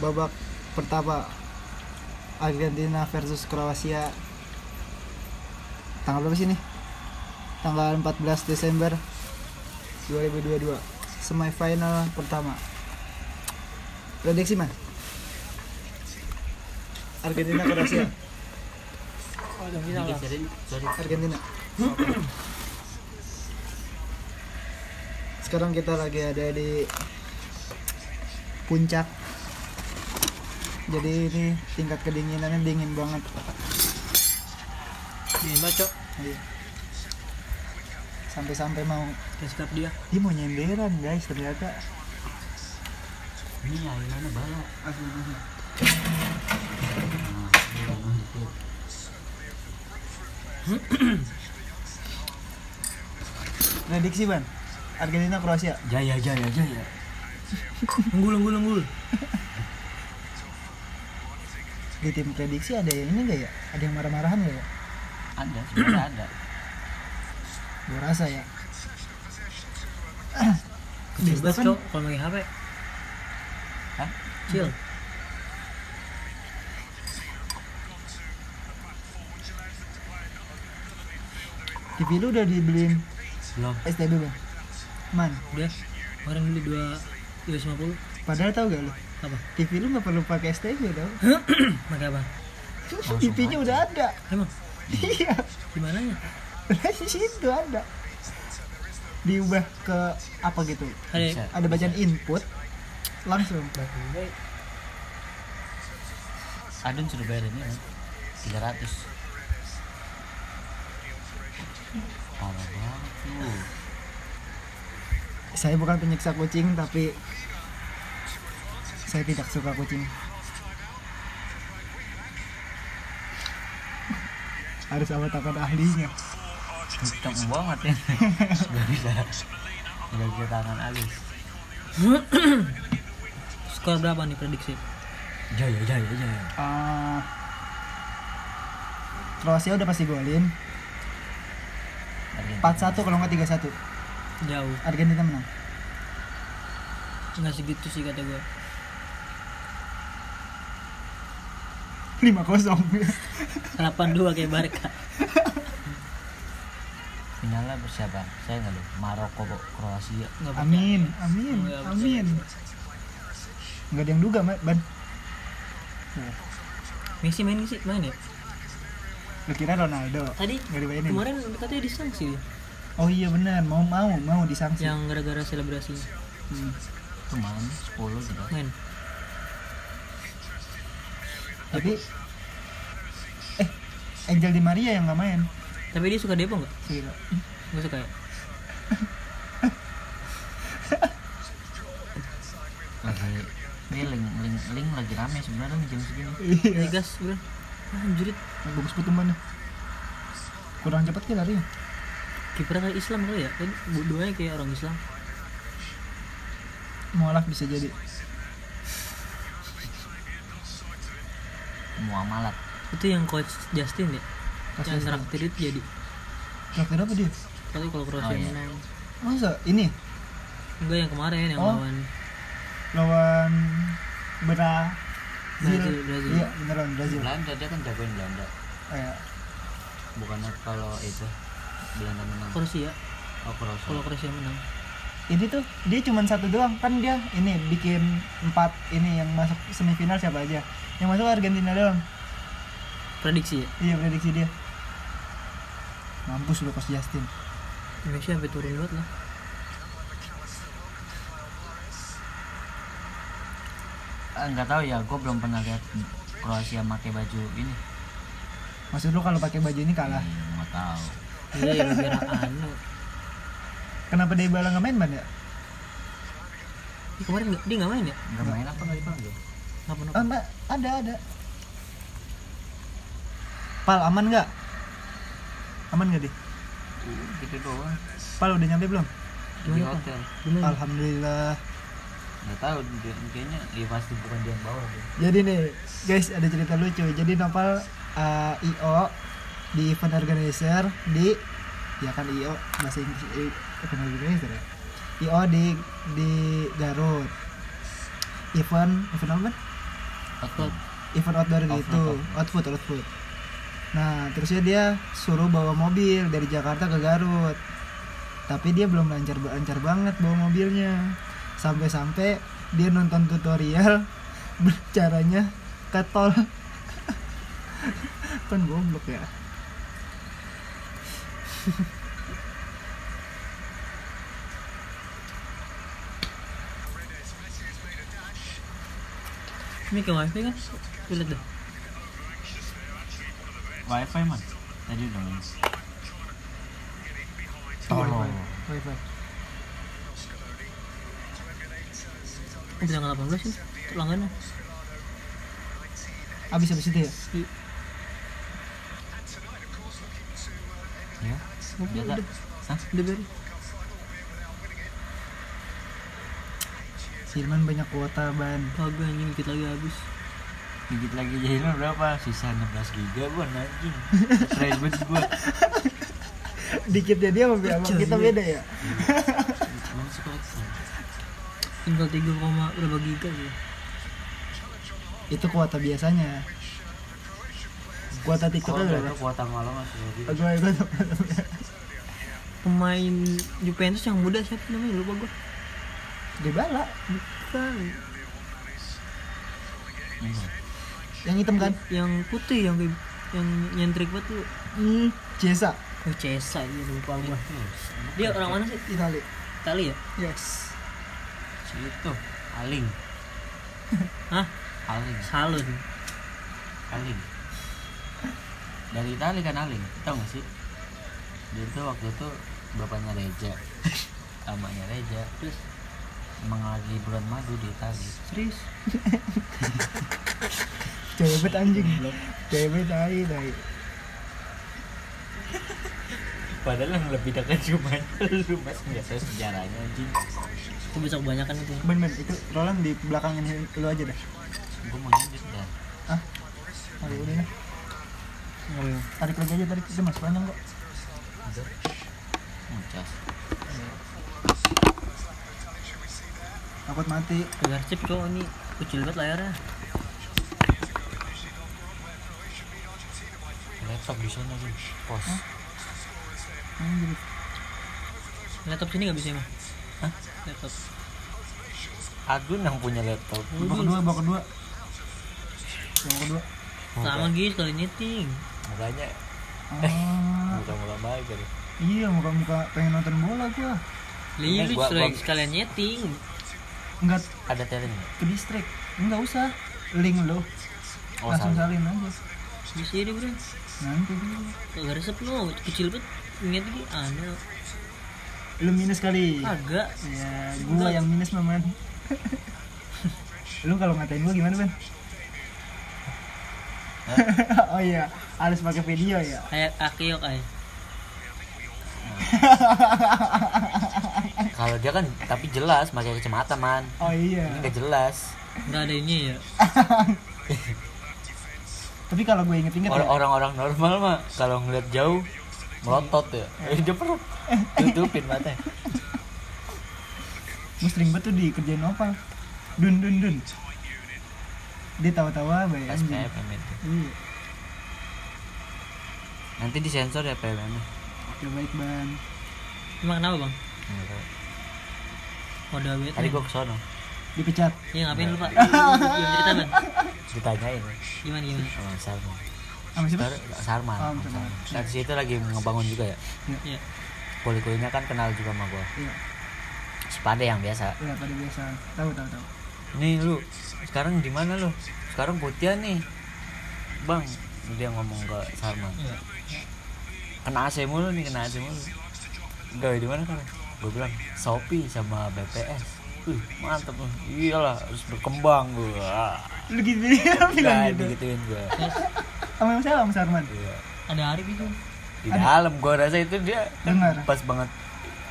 babak pertama Argentina versus Kroasia. Tanggal berapa sih nih tanggal 14 Desember 2022 semifinal pertama. Prediksi man? Argentina Kroasia. Argentina. Sekarang kita lagi ada di puncak jadi ini tingkat kedinginannya dingin banget Ini baca. Iya. sampai-sampai mau Sikap dia. dia mau nyenderan guys ternyata Ini air mana balok? Asli, asli. Nah, prediksi ban Argentina Kroasia Jaya, jaya, jaya. Unggul, unggul, unggul. Di tim prediksi ada yang ini gak ya ada yang marah-marahan gak ya Ada, sebenarnya ada. gue rasa ya Bisa kan? cok kalau pakai HP. Hah? Chill. TV lu udah dibeliin Belum. STB bang man Udah. Orang beli dua dua padahal tau gak lu Apa? TV lu gak perlu pakai STB tau Pakai apa? TV-nya udah ada Emang iya di mananya? di situ ada diubah ke apa gitu. Ada ada bacaan input langsung Adun sudah bayar ini kan? 300 Parah banget lu saya bukan penyiksa kucing tapi saya tidak suka kucing. Harus sama takut ahlinya. Kenceng banget ya. Gak bisa. Gak bisa tangan alis skor berapa nih prediksi? Jaya, jaya, jaya. Ah, Kroasia udah pasti golin. 4-1 kalau nggak 3-1 Jauh. Argentina menang. Nggak segitu sih kata gue. 5-0 82 kayak Barca. Finalnya bersiapa? Saya nggak lu Maroko, Kroasia Nggak percaya. amin amin amin nggak ada yang duga ban Messi main sih main ya? lu kira Ronaldo Tadi nggak dimainin kemarin katanya disanksi dia. oh iya benar mau mau mau disanksi Yang gara-gara selebrasinya. Hmm. Main 10 gitu Main. Tapi eh Angel Di Maria yang nggak main Tapi dia suka Depo nggak? Gila. Nggak suka ya? Lagi Ini link, link, link lagi rame sebenarnya nih jam segini Iya. iya gas bro. Anjurit. bagus pertumbuhannya kurang cepat ya larinya Kipernya kayak Islam kali ya? Kan duanya kayak orang Islam. mualaf bisa jadi Muamalat Itu yang coach Justin ya? Coach yang traktir itu jadi. Terakhir apa dia Katanya kalau Kroasia Oh, iya. menang. masa ini Enggak yang kemarin yang Oh. lawan lawan Brazil Brazil, Brazil. iya beneran Brazil Belanda dia kan jagoin Belanda Kayak Bukannya kalau itu Belanda menang Kroasia. Oh Kroasia Kalau Kroasia menang. Ini tuh dia cuma satu doang. Kan dia ini bikin empat ini yang masuk semifinal siapa aja. Yang masuk Argentina doang. Prediksi ya? iya prediksi dia. Mampus lu Coach Justin. Indonesia sampai turun banget lah. Ah, nggak tahu ya gue belum pernah lihat Kroasia pakai baju ini. Maksud lu kalau pakai baju ini kalah? Hmm, nggak tahu. Iya, ya biar anu. Kenapa dia bala nggak main ban ya? Ih, kemarin nggak- dia nggak main ya? nggak main. Apa nggak dipanggil Kenapa Ah, Mbak, ada ada. Pal aman nggak? Aman nggak deh gitu doang. Pal udah nyampe belum? Di Gimana, Pak? hotel. Gimana? alhamdulillah. Nggak tahu dia, kayaknya dia pasti bukan dia yang bawa dia. Jadi nih guys ada cerita lucu. Jadi Nopal uh, IO di event organizer di ya kan IO bahasa Inggris eh, event organizer ya IO di di Garut. Event event apa? Output. event outdoor Outfood, gitu. outfood outfood nah terusnya dia suruh bawa mobil dari Jakarta ke Garut. Tapi dia belum lancar lancar banget bawa mobilnya. Sampai-sampai dia nonton tutorial caranya ke tol. Kan goblok ya Ini ke wifi kan? Liat deh. wifi man tadi udah main Wifi. tolong Wifi. Oh, tanggal 18 sih. Langganan. abis abis itu ya ya Mobil Udah. udah. Hah? Udah beres. Silman banyak kuota ban Kagak anjing dikit lagi habis. dikit lagi jahilnya berapa sisa 16 giga gua anjing ribet gua dikitnya dia sama sama kita beda ya cuman suka Tinggal 3, koma berapa giga sih. itu kuota biasanya kuota TikTok Kalau berapa? kuota malam masih aku tahu. Pemain Juventus yang muda siapa namanya lupa gua. Dybala Bukan. Enggak. yang hitam kan? Yang putih yang yang nyentrik banget tuh. Hmm, Cesa Oh, Cesa iya lupa gua. Dia orang mana sih? Itali. Itali ya? Yes. si itu aling Hah? aling Salun. aling dari Itali kan aling tau gak sih dia tuh waktu itu bapaknya Reja amanya Reja Terus emang lagi bulan madu di Itali serius. Cewek anjing. Cewek tai tai. padahal yang lebih dekat cuma lu mas nggak tahu sejarahnya anjing Itu besok kebanyakan itu. Ben ben itu Roland di belakangin lu aja dah. gue mau nyindir dah Ah. Ayo udah dah. Oh, iya. Tarik lagi aja tarik itu masih panjang kok. ngecas Takut mati. Chip cowok ini kecil banget layarnya. laptop di sana sih pos Laptop sini nggak bisa emang? Hah? Laptop. Agun yang punya laptop bawa kedua, bawa kedua. Bawa kedua. Sama gitu sekali nyeting. mukanya Ah, muka muka baik kali iya muka-muka pengen nonton bola gua. Lihat lu sekalian nyeting. Enggak ada talent ke distrik. Enggak usah. Link lo. oh Langsung salin aja. Di sini bro. Nanti dulu. Kagak resep lu, kecil banget. Ingat lagi aneh. Lu minus kali. Agak. Ya, gua yang minus maman. lu kalau ngatain gua gimana, Ben? oh iya, harus pakai video ya. Kayak akiok ay. kalau dia kan tapi jelas pakai kacamata man Oh ini iya. nggak jelas Enggak ada ini ya. Tapi kalau gue inget-inget Or- ya, orang-orang normal mah kalau ngeliat jauh melotot ya eh, dia pernah tutupin matanya gue sering banget tuh dikerjain opal. Dun dun dun. Dia tawa-tawa pas anjing. Iya. nanti disensor ya nya Oke baik ban. Emang kenapa bang? Kode WT. tadi gua kesono Dipecat. Iya ngapain lu pak? Belum cerita bang. ditanyain Gimana gimana? sama Salman Sama siapa? Sar- Sarman, Sarman. Sarman. Nah, di situ lagi ngebangun juga ya Iya. kuli-kulinya kan kenal juga sama gua Iya. si Pade yang biasa Iya pada biasa. Tahu tahu tahu. nih lu sekarang di mana lu sekarang putihan nih bang dia ngomong ke Sarman Iya. kena AC mulu nih kena AC mulu gawe di mana kan gue bilang Shopee sama BPS Wih, mantep lu. iyalah harus berkembang gua Lu gitu bilang Nah, gitu. digituin Terus Sama siapa sama Sarman? Iya. ada Arif itu. di dalam gua rasa itu dia kan Dengar. pas banget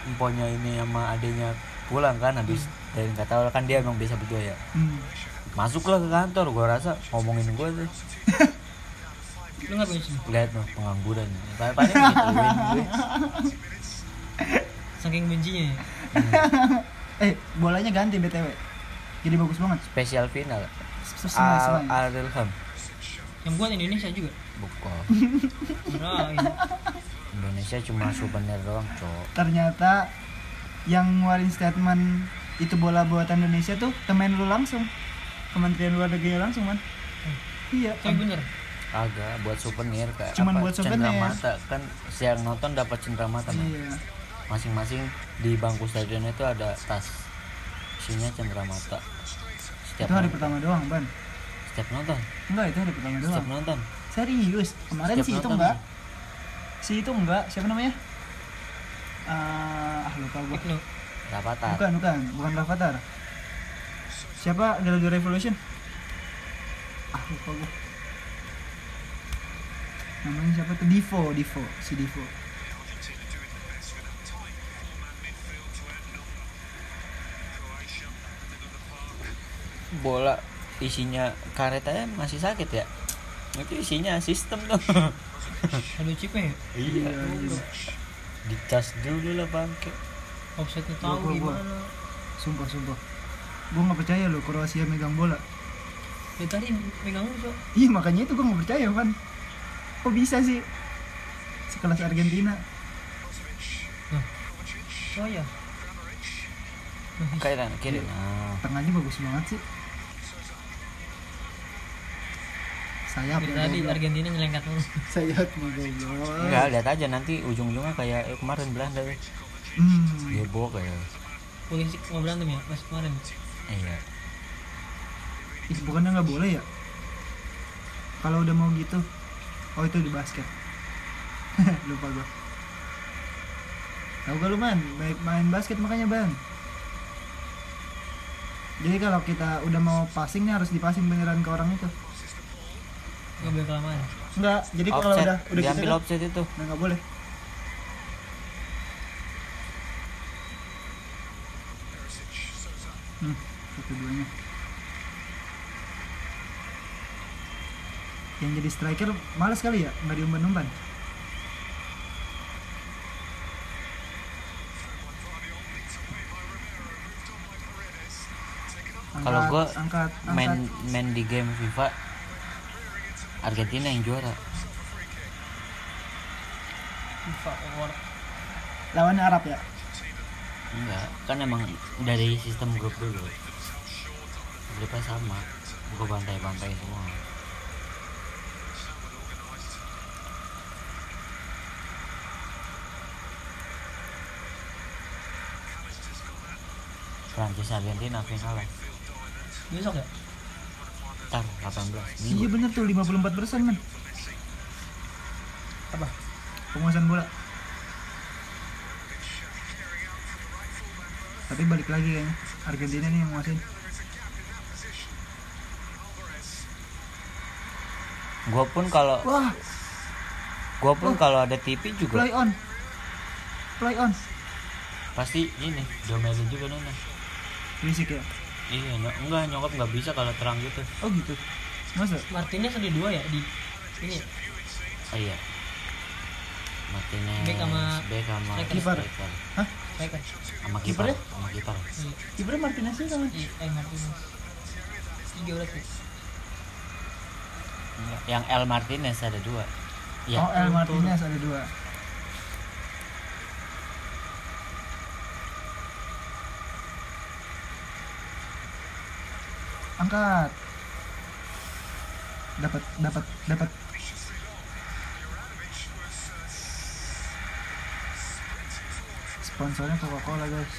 emponya ini sama adenya pulang kan habis dari nggak tahu kan dia emang biasa berdua ya Hmm. masuklah ke kantor gua rasa ngomongin gua tuh Lu sih? lihat pengangguran paling paling gituin gue Saking bencinya ya. Eh, bolanya ganti BTW. Jadi bagus banget. spesial final. Al Adilham Yang buat Indonesia juga. bukan. Indonesia cuma souvenir doang cok ternyata yang ngeluarin statement itu bola buatan Indonesia tuh temen lu langsung Kementerian Luar Negeri langsung man iya Tapi bener. agak buat souvenir kayak Cuman apa, buat souvenir. cenderamata kan siang nonton dapat cenderamata Man. iya masing-masing di bangku stadion itu ada tas isinya cenderamata itu setiap hari nonton, pertama doang ban? Setiap nonton. Enggak itu hari pertama setiap doang. nonton. Serius? Kemarin Setiap sih itu enggak si itu enggak siapa namanya? Ah, ah lupa gua. Iknu. Rapatar bukan bukan. Bukan Rafathar. Siapa? Galaga Revolution? Ah lupa gua. Namanya siapa tuh? Divo Divo si Divo bola isinya karet aja masih sakit ya? Itu isinya sistem tuh. Ada chipnya ya? iya. Iya. dicas dulu lah bangke. Offsetnya tahu gua- gua. gimana. sumpah sumpah. Gua nggak percaya loh Kroasia megang bola. Ya tadi megang lu, iya makanya itu gua nggak percaya kan kok bisa sih? Sekelas Argentina. Oh iya. kayak kanan kiri. Nah. Tengahnya bagus banget sih sayap ya tadi. Argentina nyelengkat mulu. sayap mah goblok. Enggak lihat aja nanti ujung-ujungnya kayak eh, kemarin Belanda tuh hmm. bawa kayak. Polisi mau berantem ya pas kemarin. iya. Ih, bukannya nggak boleh ya? Kalau udah mau gitu. Oh itu di basket. Lupa gua. Tahu gak lu man main, main basket makanya bang jadi kalau kita udah mau passing nih harus dipasing beneran ke orang itu Gak boleh kelamaan. enggak jadi kalau udah udah gitu diambil kan, offset itu. Nah nggak boleh. Hmm satu duanya. Yang jadi striker males kali ya nggak diumpan-umpan. Kalau angkat, main angkat. main di game FIFA Argentina yang juara. Lawannya Arab ya? Enggak kan emang dari sistem grup dulu. Grupnya sama gue bantai-bantai semua. Prancis Argentina final lah Besok ya? Ntar 18 iya bener tuh 54 persen man Apa? penguasaan bola. Tapi balik lagi kayaknya Argentina nih yang nguasain. Gue pun kalau wah. gue pun kalau ada TV juga play on. Play on. Pasti ini domelin juga nona berisik ya iya nyok enggak nyokap nggak bisa kalau terang gitu oh gitu masa Martinez ada dua ya di ini. ya? oh iya Martinez Back sama back sama striker. hah Striker. sama kiper Kipernya? sama kiper kipernya Martinez sih sama Iya, eh Martinez. Tiga. Enggak, yang El Martinez ada dua ya oh El betul. Martinez ada dua angkat. Dapat dapat dapat. Sponsornya Coca Cola guys.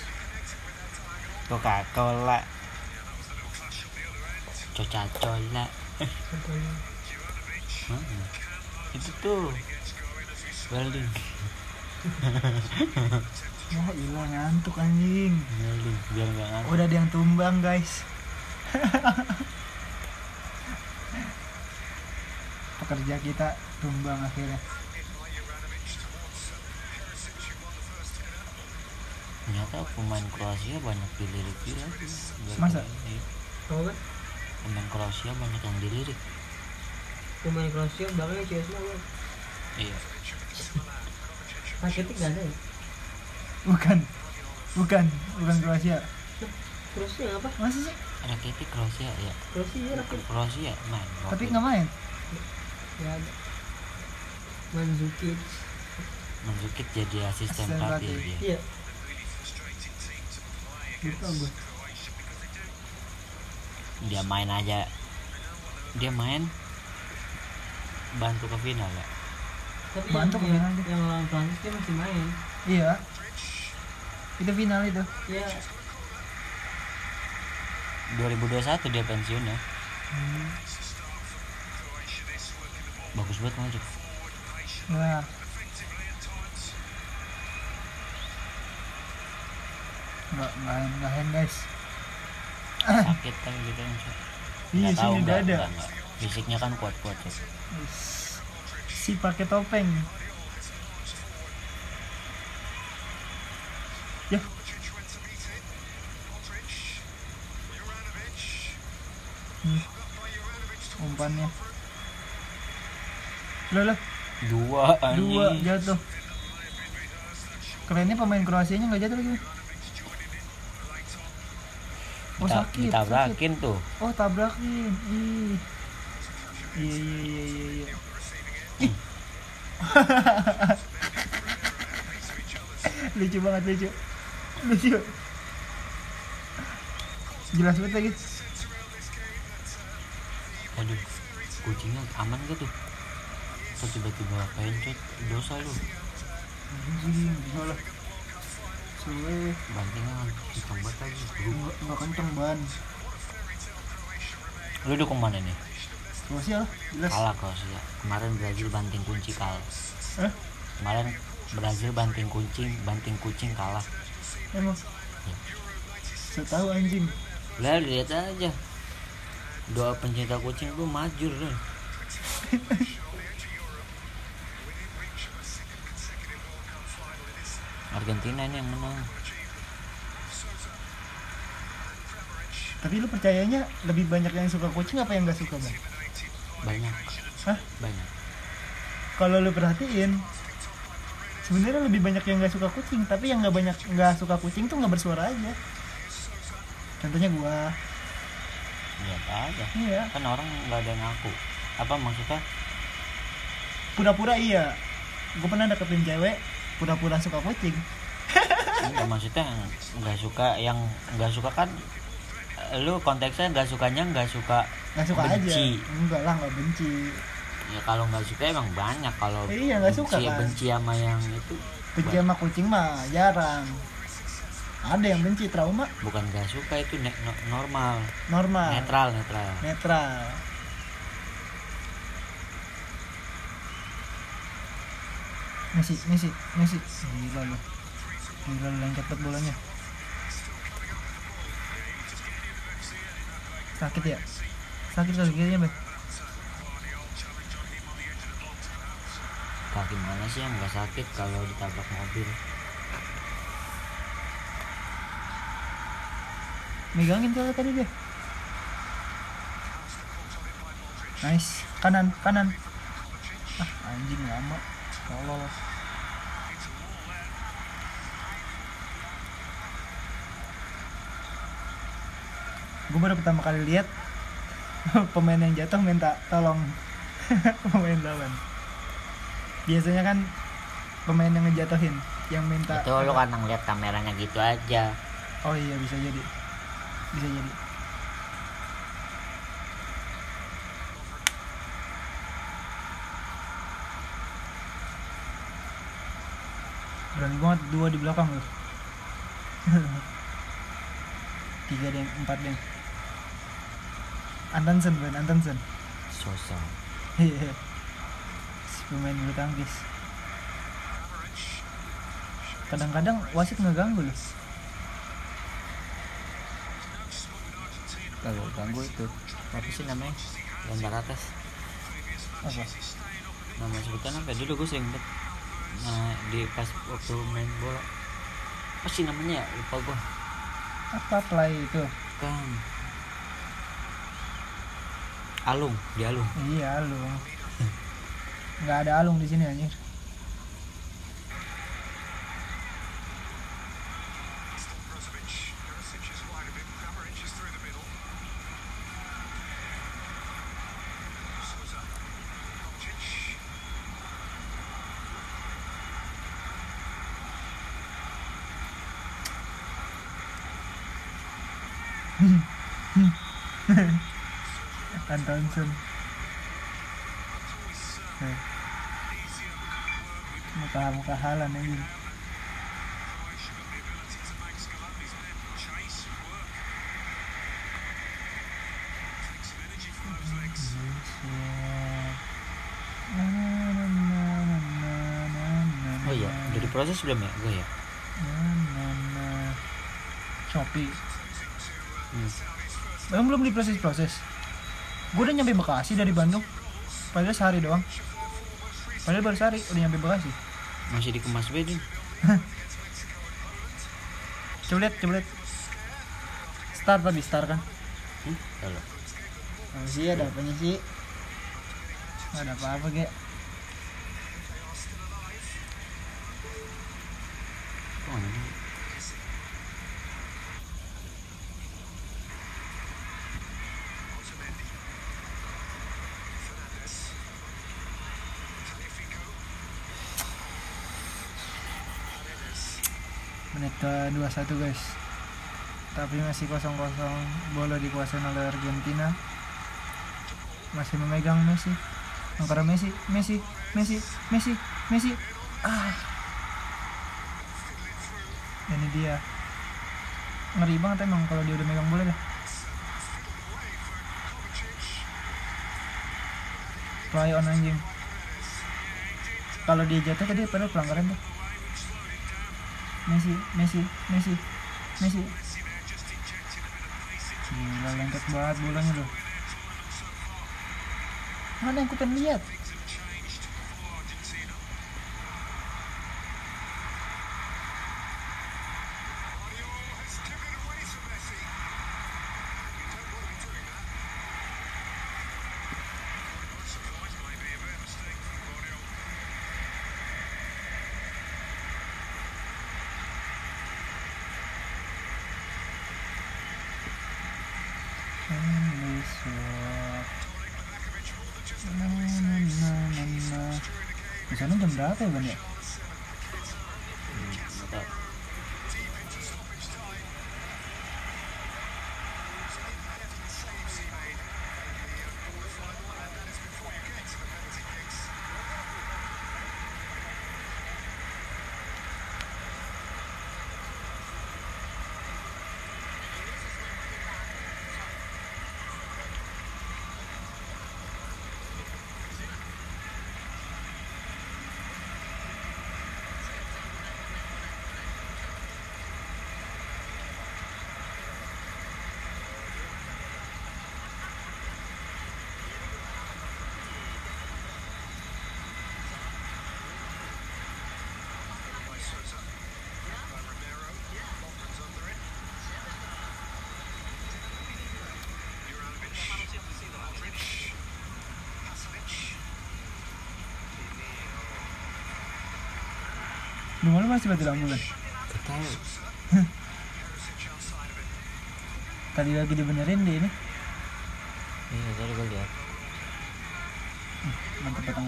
Coca Cola Coca Cola Mana? itu tuh. Welding. Ya ilah ngantuk anjing. Welding biar nggak ngantuk. Udah ada yang tumbang guys pekerja kita tumbang akhirnya ternyata pemain Kroasia banyak dilirik gila Masa? Iya. Kan? pemain Kroasia banyak yang dilirik Pemain Kroasia belakangnya CS semua. iya Rakitic gak ada ya? bukan bukan bukan Kroasia Kroasia apa? masa sih Rakitic Kroasia ya? Terus iya rakyat Kroasia main. Tapi nggak main? Ya ada. Mandzukic Mandzukic jadi asisten pelatih dia. Iya. Lupa gue dia main aja. Dia main bantu ke final ya? Tapi Bantu yang, ke mana aja. yang lawan Prancis dia masih main. Iya. Itu final itu. Ya 2021 dia pensiun ya. Hmm. bagus banget Modric nah nggak nggak hand guys. Sakit kan gitu kan iya Nggak tahu sini nggak, dada nggak. fisiknya kan kuat-kuat ya si pakai topeng. Ya hmm. umpannya. Lah lah. Dua dua anjing. jatuh. Kerennya pemain Kroasianya nggak jatuh lagi. Oh Dita- sakit sakit. ditabrakin tuh. Oh tabrakin. Ih. Iya iya iya iya iya. Ih. lucu banget lucu. Lucu. Jelas banget lagi aduh kucingnya aman gak tuh? Kok tiba-tiba pencet dosa lu. Salah suwe bantingnya kan hitam banget lagi nggak nggak kenceng ban. Lu dukung mana nih? Kroasia lah jelas. Kalah Kroasia kemarin Brazil banting kunci kalah. Eh kemarin Brazil banting kucing banting kucing kalah. Emang? Saya tahu anjing. Lah lihat aja doa pencinta kucing tuh majur loh Argentina ini yang menang. Tapi lu percayanya lebih banyak yang suka kucing apa yang nggak suka bang? Banyak. Hah? banyak. Kalau lu perhatiin sebenarnya lebih banyak yang nggak suka kucing tapi yang nggak banyak nggak suka kucing tuh nggak bersuara aja. Contohnya gua lihat aja iya. Kan orang nggak ada yang ngaku. Apa maksudnya? Pura-pura iya. Gua pernah deketin cewek pura-pura suka kucing. Enggak maksudnya yang nggak suka yang nggak suka kan lu konteksnya nggak sukanya nggak suka nggak suka Benci. aja enggak lah nggak benci. Ya kalau nggak suka emang banyak. Kalau Iya, nggak suka, benci, kan? benci sama yang itu benci sama kucing mah jarang ada yang benci trauma bukan nggak suka itu ne- no- normal normal netral netral netral Messi, Messi, Messi. Gila lu. Gila lu lengket banget bolanya. Sakit ya? Sakit kali kirinya, Bang. kaki mana sih yang nggak sakit kalau ditabrak mobil Megangin soalnya tadi dia. Nice. Kanan, kanan. Ah, anjing lama. Tolol. Gue baru pertama kali lihat pemain yang jatuh minta tolong pemain lawan. Biasanya kan pemain yang ngejatuhin yang minta itu lu kan ngeliat kameranya gitu aja Oh iya bisa jadi. Bisa jadi. Berani banget dua di belakang loh. Tiga deh, empat deh. Antonsen, Ben, Antonsen. sosok Iya. Si pemain bulu tangkis. Kadang-kadang wasit ngeganggu loh. Kalau ganggu itu. Apa sih namanya? Gambar atas. Apa? nama sebutan apa? Dulu gue sering nah di pas waktu main bola. Apa sih namanya ya? Lupa gue Apa play itu? kan. Alung di alung. Iya, alung. Nggak ada alung di sini anjir. Antonsen Nih. muka muka halan aja oh iya udah diproses belum ya gue ya? Shopee. Hmm. Emang belum diproses-proses Gue udah nyampe Bekasi dari Bandung. Padahal sehari doang. Padahal baru sehari udah nyampe Bekasi. Masih dikemas bedin. Coba lihat, coba lihat. Start tapi start kan? Hmm? kalau. Oh sih ada apanya sih? Gak ada apa-apa kayak 2-21 guys. Tapi masih kosong-kosong. Bola dikuasai oleh Argentina. Masih memegang Messi. Antara Messi Messi Messi Messi Messi. Ah. Ini dia. Ngeri banget emang kalau dia udah megang bola deh. Play on anjing. Kalau dia jatuh tadi padahal pelanggaran tuh. Messi, Messi, Messi, Messi. Gila lengket banget bolanya loh. Mana yang ku pengen lihat? Di sana jam Lu malu masih kan? Nggak tahu Tadi lagi dibenerin deh ini. iya tadi gue lihat Mantap potong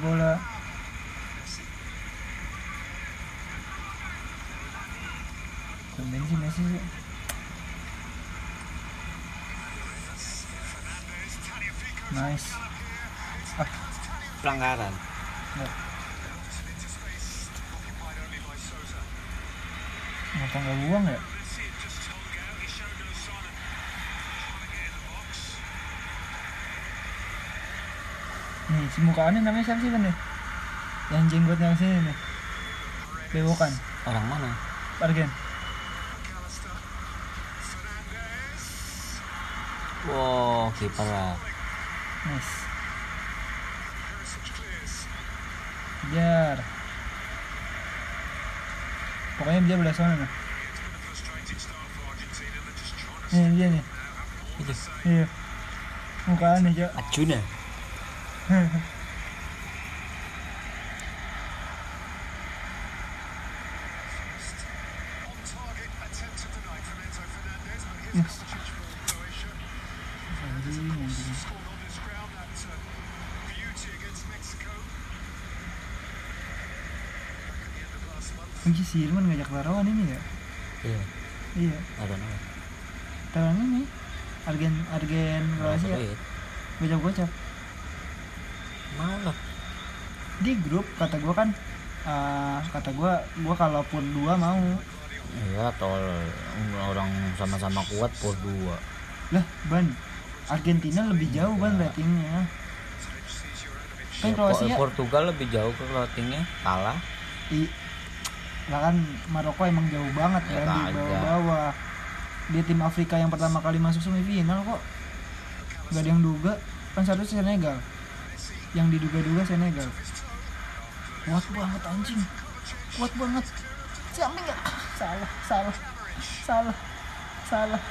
过了 si mukaannya namanya siapa sih, nih? Yang jenggotnya yang sini nih. Bewokan, orang mana Argen. wow kiper lah Nice. Biar. Pokoknya dia belah sana nih. Nih dia nih. Iya. Muka aneh, Cok. Acuna Anjing si Irman ngajak lawan ini ya? iya Iya. ada nama Lawan ini. Argen Argen Kroasia. duit Gocap-gocap. mau lah Di grup kata gua kan eh, kata gua gua kalaupun dua mau. iya tol orang sama-sama kuat por dua Lah, Ban. Argentina lebih jauh ban ratingnya. Kan Ya, Kroasia Po- Portugal lebih jauh ke ratingnya kalah i lah kan Maroko emang jauh banget Ya, kan di bawah-bawah. Dia tim Afrika yang pertama kali masuk semifinal kok. Gak ada yang duga. Kan seharusnya Senegal. Yang diduga-duga Senegal. Kuat banget anjing. Kuat banget. Siapa enggak? Salah, salah. Salah. Salah.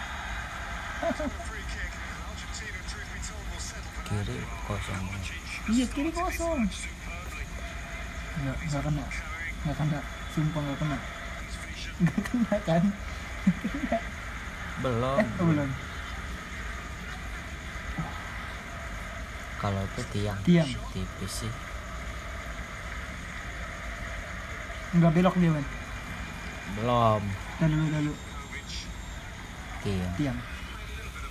kiri kosong Iya kiri kosong. Enggak, enggak kena. Enggak kena. Sumpah enggak kena. Enggak kena kan? belum Eh, belum. kalau itu tiang Tiang. tipis sih Enggak belok dia, Ban. belum Dan dulu dulu tiang tiang.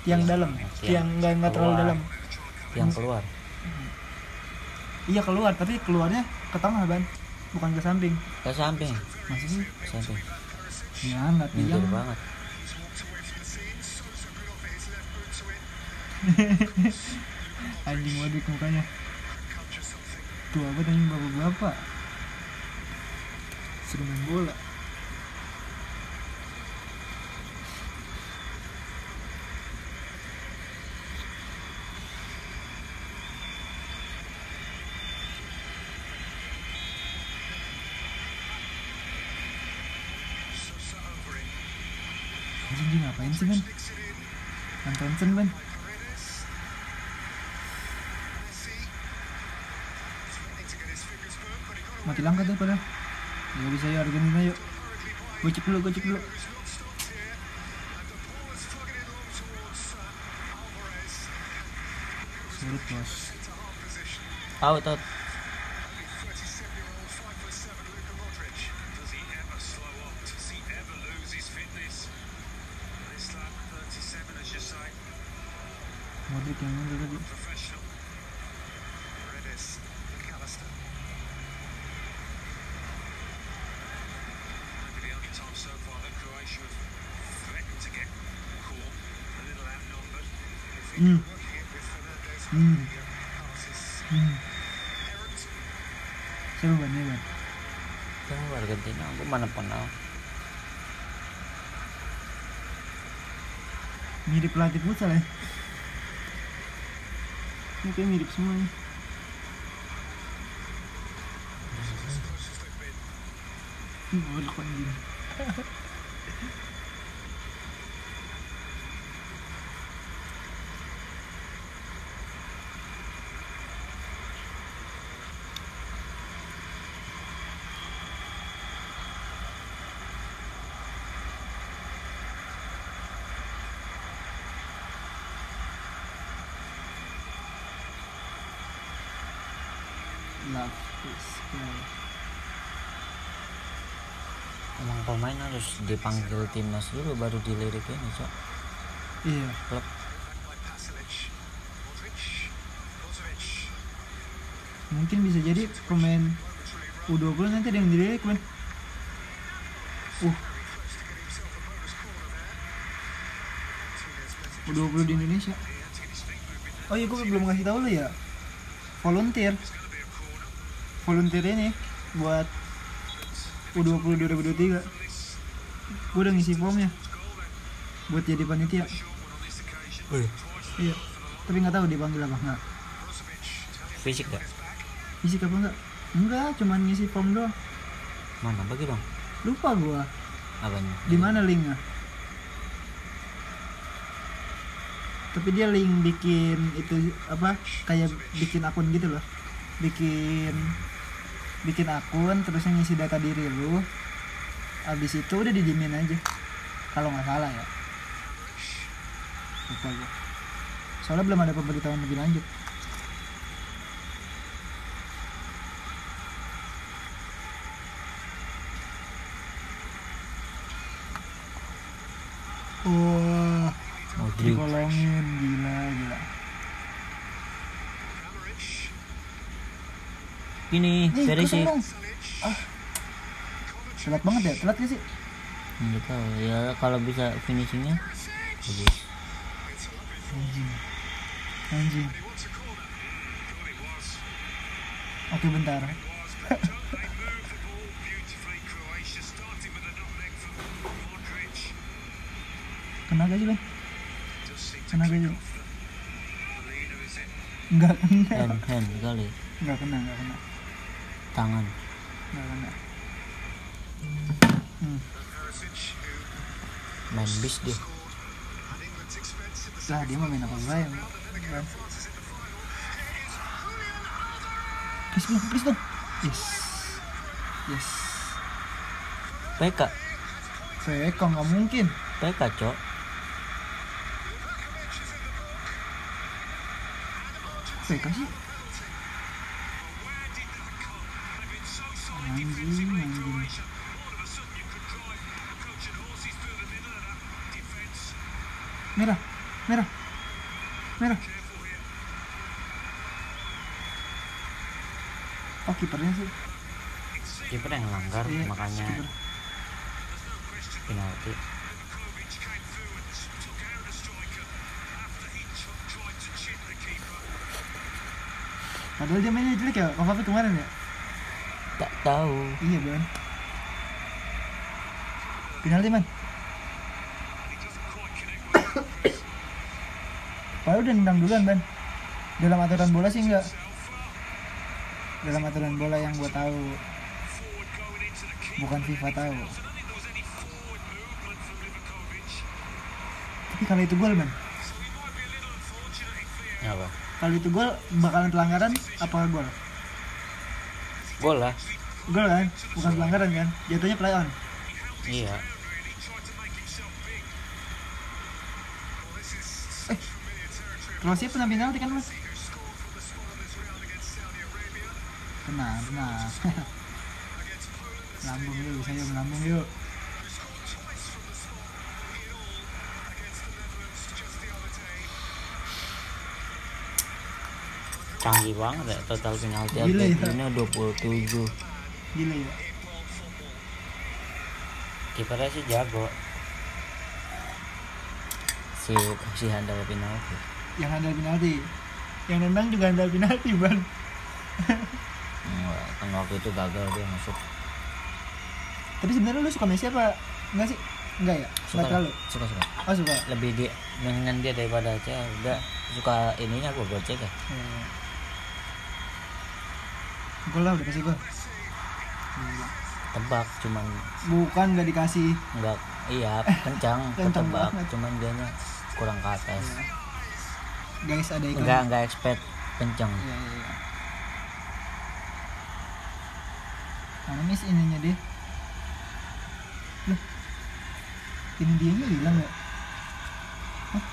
Tiang dalam. Tiang. Tiang enggak enggak terlalu dalam. tiang keluar Iya keluar, tapi keluarnya ke tengah, Ban. Bukan ke samping. ke samping Masih sih? samping Ya, enggak tiang. banget Anjing wadik mukanya. Tua banget anjing bapak-bapak. Suruh main bola. Ngapain sih Ben? Mati langkat deh padahal bisa ya Argentina yuk. Gocek dulu, gocek dulu. Sulit bos. Out out Hmm. Hmm. Hmm. Seru banget ya, Ban. Tahu Argentina aku mana pernah Mirip pelatih futsal ya. Kayak mirip semuanya. Bodoh anjing. Love is play. emang pemain harus dipanggil timnas dulu baru dilirik ini cok Iya. klub Mungkin bisa jadi pemain U20 nanti ada yang dilirik, Ben. Uh. U20 di Indonesia. Oh iya, gue belum ngasih tahu lu ya. Volunteer. Volunteer ini buat U20 2023. Gue udah ngisi formnya. Buat jadi panitia. Iya. Tapi nggak tahu dipanggil apa enggak. fisik gak Fisik apa enggak? Enggak, cuman ngisi form doang. mana bagi dong Lupa gua. apanya Di mana linknya? Tapi dia link bikin itu apa? Kayak bikin akun gitu loh. Bikin bikin akun terusnya ngisi data diri lu. Habis itu udah didimin aja. Kalau nggak salah ya. lupa gue soalnya belum ada pemberitahuan lebih lanjut. Wah Modric dikolongin gila gila. Ini Ih, Perisic kosong dong. ah telat banget ya telat gak sih? Nggak tahu ya kalau bisa finishingnya bagus. Anjing. Anjing. Oke bentar. Kena gak sih Ben? kena gak sih? Enggak kena. Hand hand kali. Enggak kena, enggak kena. Tangan. Enggak kena hmm. main bis dia. Lah dia mau main apa gue yang Ben? Please dong, please dong Yes. Yes. PK PK nggak mungkin. PK cok. PK sih? Anjing Merah, merah Merah. Oh kipernya sih. Kiper yang langgar Iya, makanya kiper. penalti. Padahal dia mainnya jelek ya, Kovacic kemarin ya? Tak tahu. Iya Ban Penalti man Padahal udah nendang duluan Ban Dalam aturan bola sih enggak. Dalam aturan bola yang gua tahu. Bukan FIFA tahu. Tapi kalau itu gol ya apa? Kalau itu gol bakalan pelanggaran apa gol? gol lah. Gol kan? Bukan pelanggaran kan? Jatuhnya play on. Iya Kroasia pernah penalti kan mas? Benar, benar. lambung yuk, saya melambung yuk. canggih banget ya total penalti Gila ya. Argentina 27 Gila ya. kipernya sih jago si si handal penalti Yang handal penalti. Yang nendang juga handal penalti, Ban. Enggak, kan waktu itu gagal dia masuk Tapi sebenarnya lu suka Messi apa? Enggak sih? Enggak ya? suka Enggak terlalu. suka suka Oh, suka. lebih dia dengan dia daripada Cek udah suka ininya gua buat cek ya Hmm. Gol lah, udah kasih gol. Gila. tebak cuman Bukan nggak dikasih. enggak iya kencang Kencang ketebak banget. cuman dianya kurang ke atas Ya. Guys, ada iklan. enggak enggak expect kencang Iya, iya, iya. Mana mis ininya dia? Loh, ini dia nya hilang ya? Hah?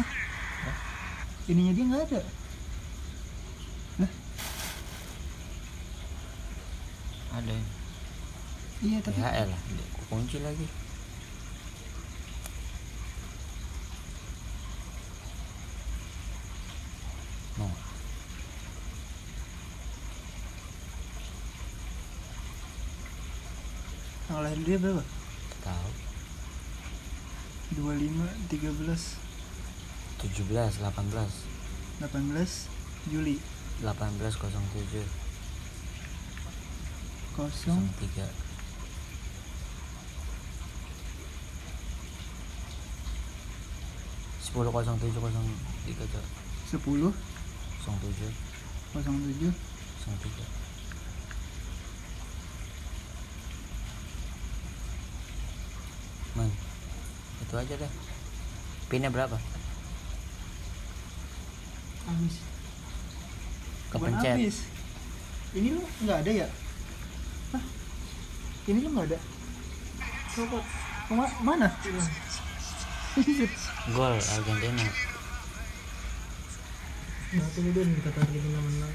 Hah? Ininya dia nggak ada. Lah, ada iya tapi ya elah kunci lagi dia berapa? tahu. 25, 13, 17 18 18 Juli. 18 07 kosong 03 10 07 03 Cok. 10 07 07 03 Man, itu aja deh. Pinnya berapa? habis. Kepencet. habis. Ini lu nggak ada ya? Hah? Ini lu nggak ada? Coba. Kema- mana? gol Argentina Nah, udah nih kata Argentina menang.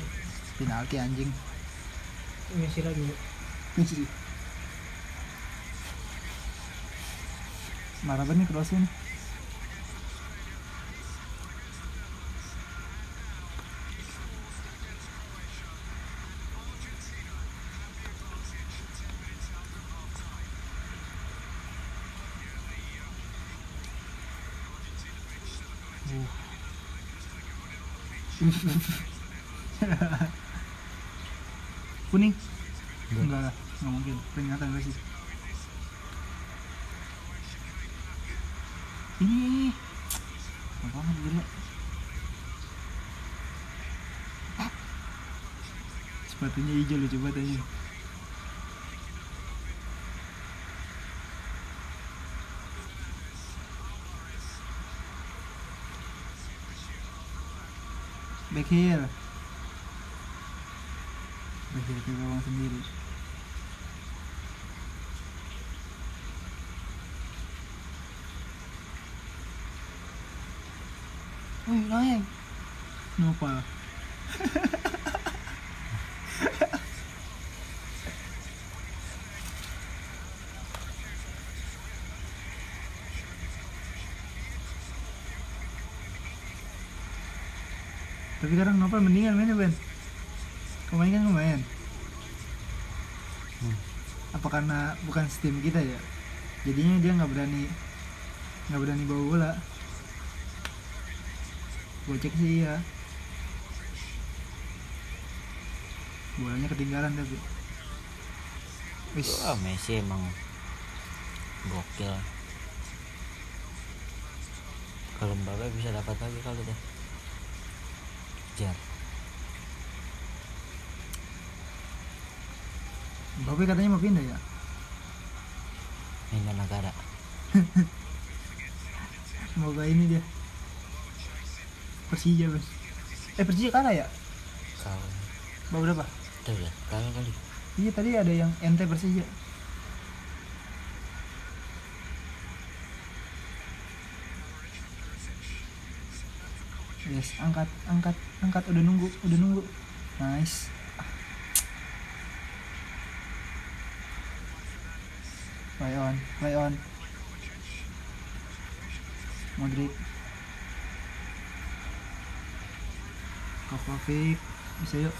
penalti anjing Messi lagi. marah banget nih crossnya nih kuning enggak lah nggak mungkin peringatan gak sih ini apa banget gila sepatunya hijau lu coba tanya back heel back heel ke gawang sendiri Wih, naik. Kenapa? Tapi sekarang Nopal mendingan mainnya Ben. Kemarin kan lumayan. Hmm. Apa karena bukan steam kita ya? Jadinya dia nggak berani nggak berani bawa bola. Gue cek sih ya Bolanya ketinggalan tapi. Wis, Wah Messi emang gokil. Kalau Mbappe bisa dapat lagi kali deh kejar Mbappe katanya mau pindah ya? Ini negara. Semoga ini dia. Persija Ben Eh Persija kalah ya? kalau Bawa berapa? tahu ya. Kalau kali. Iya tadi ada yang ente Persija. Yes, angkat, angkat, angkat. Udah nunggu, udah nunggu. Nice. Play on, play on. Modric. Kovacic. Bisa yuk.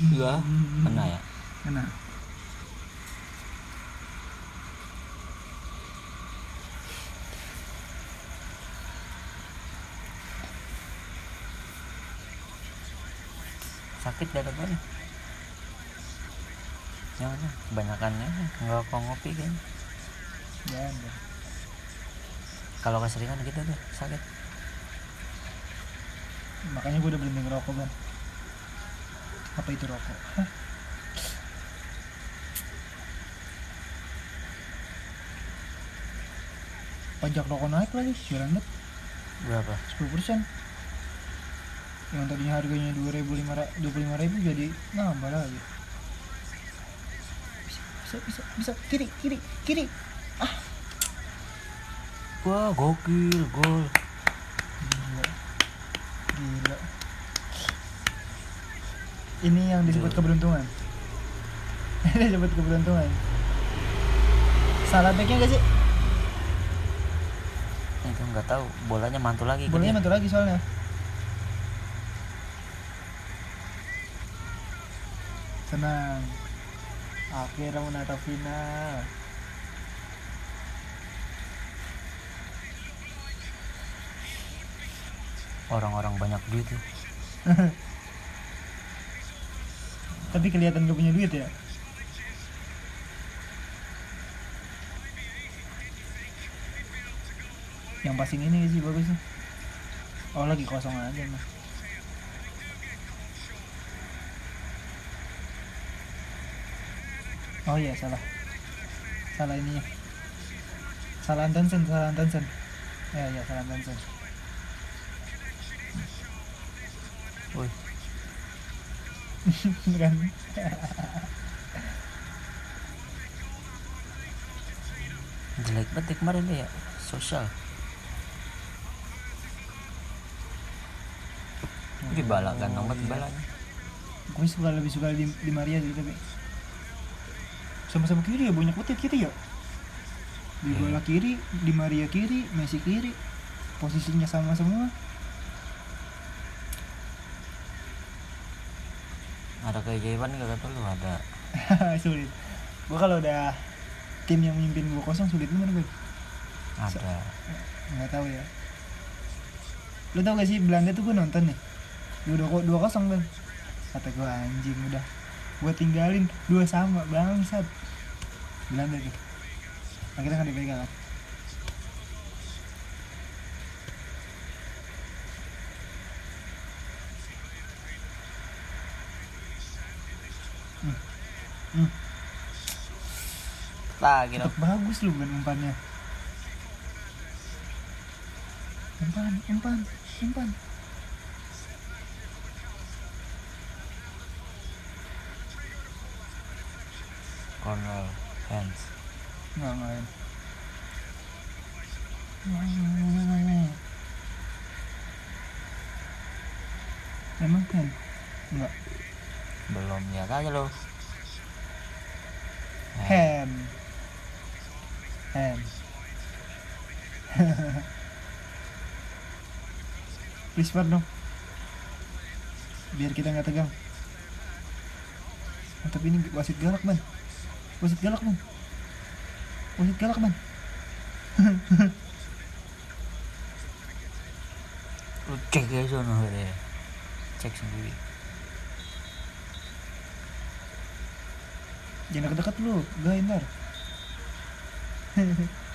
Iya, Hmm. kena ya Kena. Sakit dada gue nih jangan ya, kebanyakannya nggak kok ngopi kan Jangan. kalau keseringan gitu deh sakit Makanya gue udah berhenti ngerokok kan. Apa itu rokok? Hah? Pajak rokok naik lagi, banget. berapa 10% Yang tadinya harganya 2500 25.000 jadi nambah lagi. Bisa, bisa, bisa, kiri, kiri, kiri. wah gokil gol Gila. Gila. Ini yang disebut keberuntungan. Ini disebut keberuntungan. Salah backnya gak sih? itu nggak tahu bolanya mantul lagi Bolanya dia. mantul lagi soalnya. Tenang. Akhirnya menatap final. orang-orang banyak duit tuh Tapi kelihatan gak punya duit ya. Yang passing ini sih bagus nih. Oh lagi kosong aja mah. Oh iya salah. Salah ininya. Salah Antonsen, salah Antonsen. Ya ya salah Antonsen. woi kan. jelek banget ya kemarin ya sosial di balak ganteng banget balaknya gue suka lebih suka di, di Maria sih tapi sama-sama kiri ya banyak banget ya kiri ya. Di Iya. bola kiri di Maria kiri Messi kiri posisinya sama semua. Ada keajaiban gak kata lu? Ada. Sulit. Gue kalau udah tim yang memimpin dua kosong sulit banget gue ada. Nggak tahu ya. Lu tau gak sih Belanda tuh gue nonton nih. Dua dua, dua kosong bang kata gue anjing udah. Gue tinggalin. Dua sama bangsat Belanda tuh akhirnya kan dipegang kan Hmm. Hmm. lagi dong bagus lu kan umpannya umpan umpan umpan corner hands nggak main emang kan nggak. Belum ya kagak lo hand hand please Pak, dong. Biar kita nggak tegang. Oh, tapi ini wasit galak man wasit galak man wasit galak man lu cek ya. Sono cek sendiri. Jangan dekat-dekat lu. Gak ntar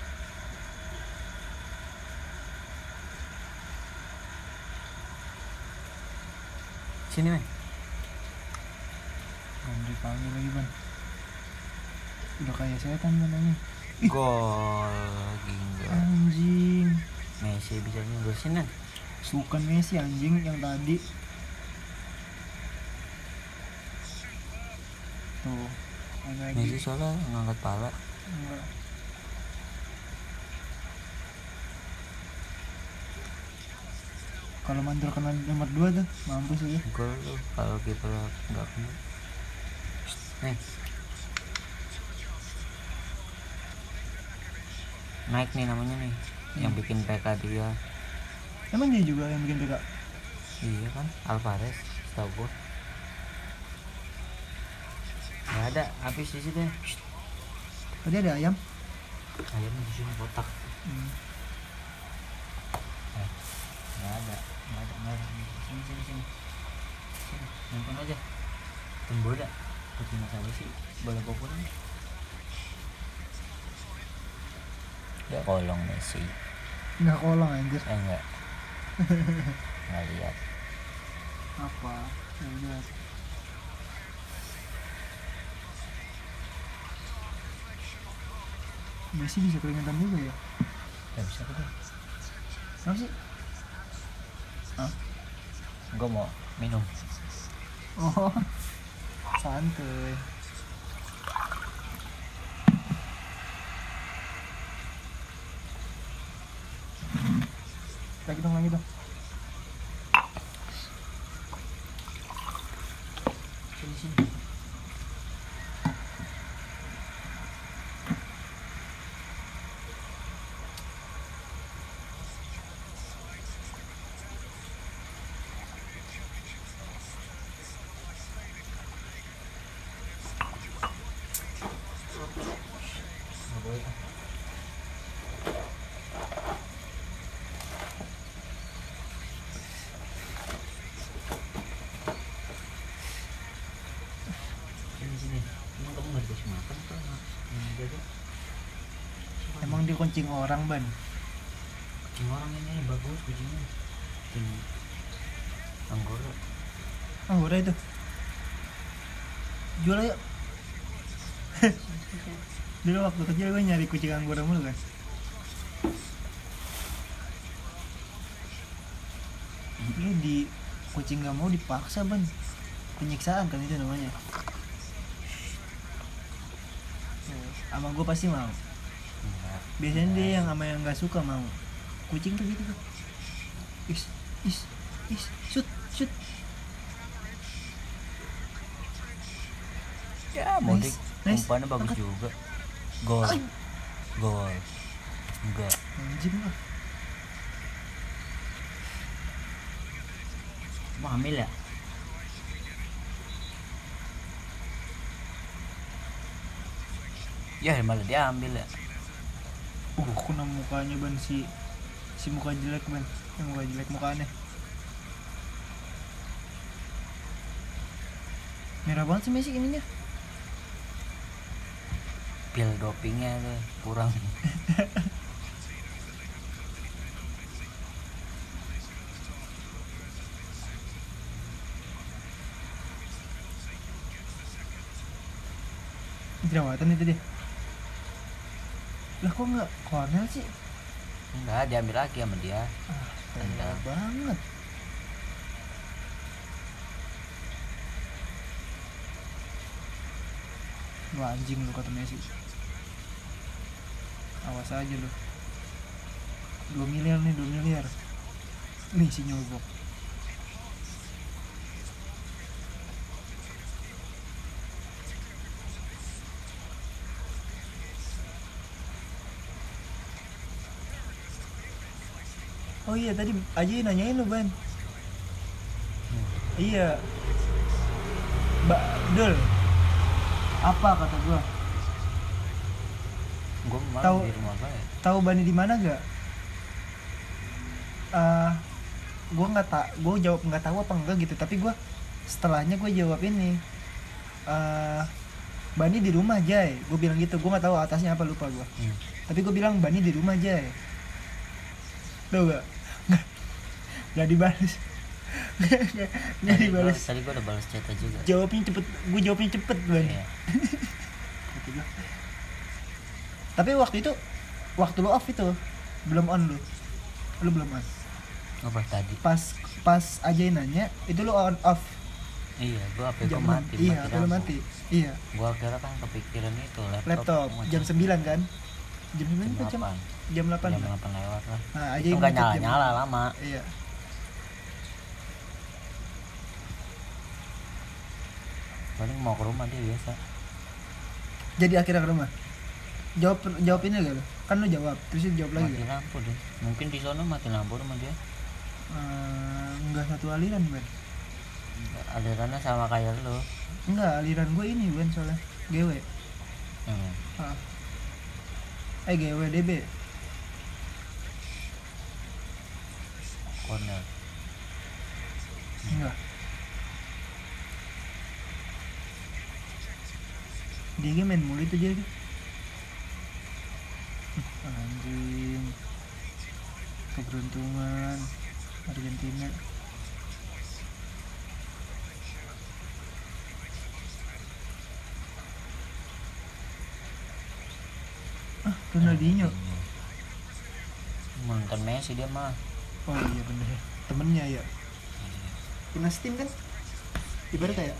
sini men Belum dipanggil lagi ban udah kayak setan man ini gol gingga anjing. Messi bisa nyundur sini Bukan Messi anjing yang tadi. Tuh ada lagi. Messi soalnya ngangkat pala. Enggak. Kalau mantul kena nomor 2 tuh mampus aja gol lu kalau kiper nggak kena. Nih naik nih namanya nih yang bikin PK dia. Emang dia juga yang bikin PK? iya kan Alvarez tau gua. Nggak ada habis di situ. Ya Tadi ada ayam? ayamnya di sini kotak. Hmm. Eh, nggak ada nggak ada nggak ada. Sini sini sini. Sini nonton aja. Dah Putih masalah sih bola populer ya kolong Messi Nggak kolong anjir eh enggak nggak lihat Apa? Udah. Messi bisa keringetan juga ya? nggak bisa tuh Kenapa sih? gue mau minum Oh, santuy. Lagi dong, lagi dong. sini sini Nggak boleh. sini sini emang kamu nggak dikasih makan tuh yang jaga Emang dia kuncing orang, Ban. kucing orang ini bagus kucingnya kucing anggora Anggora itu. Jual aja. Dulu waktu kecil gue nyari kucing anggora mulu kan. Lu di kucing gak mau dipaksa ban penyiksaan kan itu namanya sama gue pasti mau biasanya dia yang sama yang nggak suka mau. Kucing tuh gitu tuh is is is shoot shoot. Ya Modric Nice, nice. umpannya bagus Angkat. juga. Gol. Gol. Enggak. Anjing lah. Mau hamil ya? Ya malah dia ambil ya uh kena mukanya ban si si muka jelek ban yang muka jelek muka aneh merah banget sih Messi ininya. Pil dopingnya tuh kurang. Jerawatan itu dia lah kok nggak cornel sih? Enggak diambil lagi sama dia. Ah tendang banget. Lu anjing lu kata Messi. Awas aja lu. 2 miliar nih 2 miliar. Nih si nyogok Oh iya tadi aja nanyain lu ban Iya. Mbak Dul. Apa kata gua? Gue malah Tahu- di rumah gue ya? Tahu Bani di mana gak? Eh gua nggak tak gua jawab nggak tahu apa enggak gitu tapi gua setelahnya gue jawab ini. Eh Bani di rumah Jay gue bilang gitu gue nggak tahu atasnya apa lupa gua. Hmm. tapi gue bilang Bani di rumah Jay tau gak nggak dibalas. Nggak dibalas. tadi gue udah balas chat juga. Jawabnya cepet gue jawabnya cepet Ban Iya. Gua. tapi waktu itu waktu lu off itu belum on lu. Lu belum on. Apa tadi. Pas pas aja nanya itu lu on off. Iya gue HP gue jam mati iya mati apa mati iya. Gue kira kan kepikiran itu laptop laptop jam cek. 9 kan? Jam 9 jam apa jam? 8 jam 8 jam lah. 8 lewat lah. Nah aja itu ngecek nyala nyala lama. Iya paling mau ke rumah dia biasa. Jadi akhirnya ke rumah? Jawab jawab ini gak lu? Kan lu jawab terus dia jawab lagi mati gak? lampu deh. Mungkin di sana mati lampu rumah dia. Eh, enggak satu aliran Ben. Alirannya sama kayak lo enggak aliran gue ini Ben soalnya. GW hmm. Ah. eh GWDB corner enggak dia main mulu itu jadi. Anjing. Keberuntungan. Argentina. Ah Ronaldinho. Mantan Messi dia mah. Oh iya bener. Ya temennya ya. Punya Steam kan? Ibarat kayak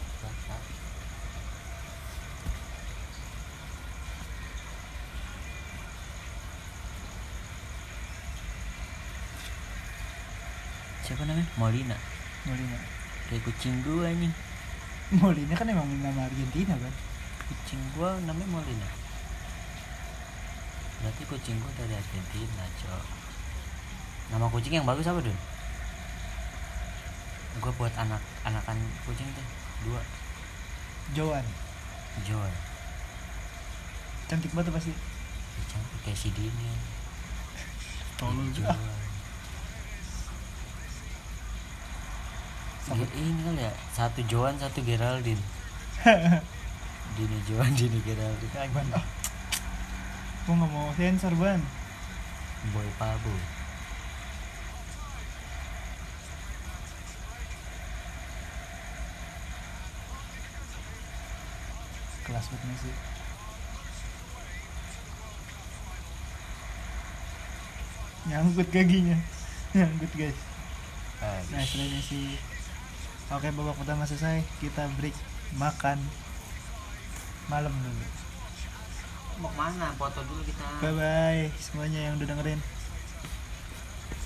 siapa namanya? Molina. Molina. Kayak kucing gua nih Molina kan emang nama Argentina kan kucing gua namanya Molina. Berarti kucing gua dari Argentina cok. Nama kucing yang bagus apa dun? Gua buat anak anakan kucing tuh dua. Joan Joy cantik banget pasti. Cantik kayak si Dini. Tolol Joy Sama- Ge- ini kali ya. Satu Joan satu Geraldine. Dini Joan Dini Geraldine. Ban, ah. gua nggak mau sensor ban Boy Pabo kelas banget Messi nyangkut kakinya. Nyangkut guys. Nah setelah Messi oke babak pertama selesai. Kita break makan malam dulu. Mau ke mana? Foto dulu kita. Bye bye semuanya yang udah dengerin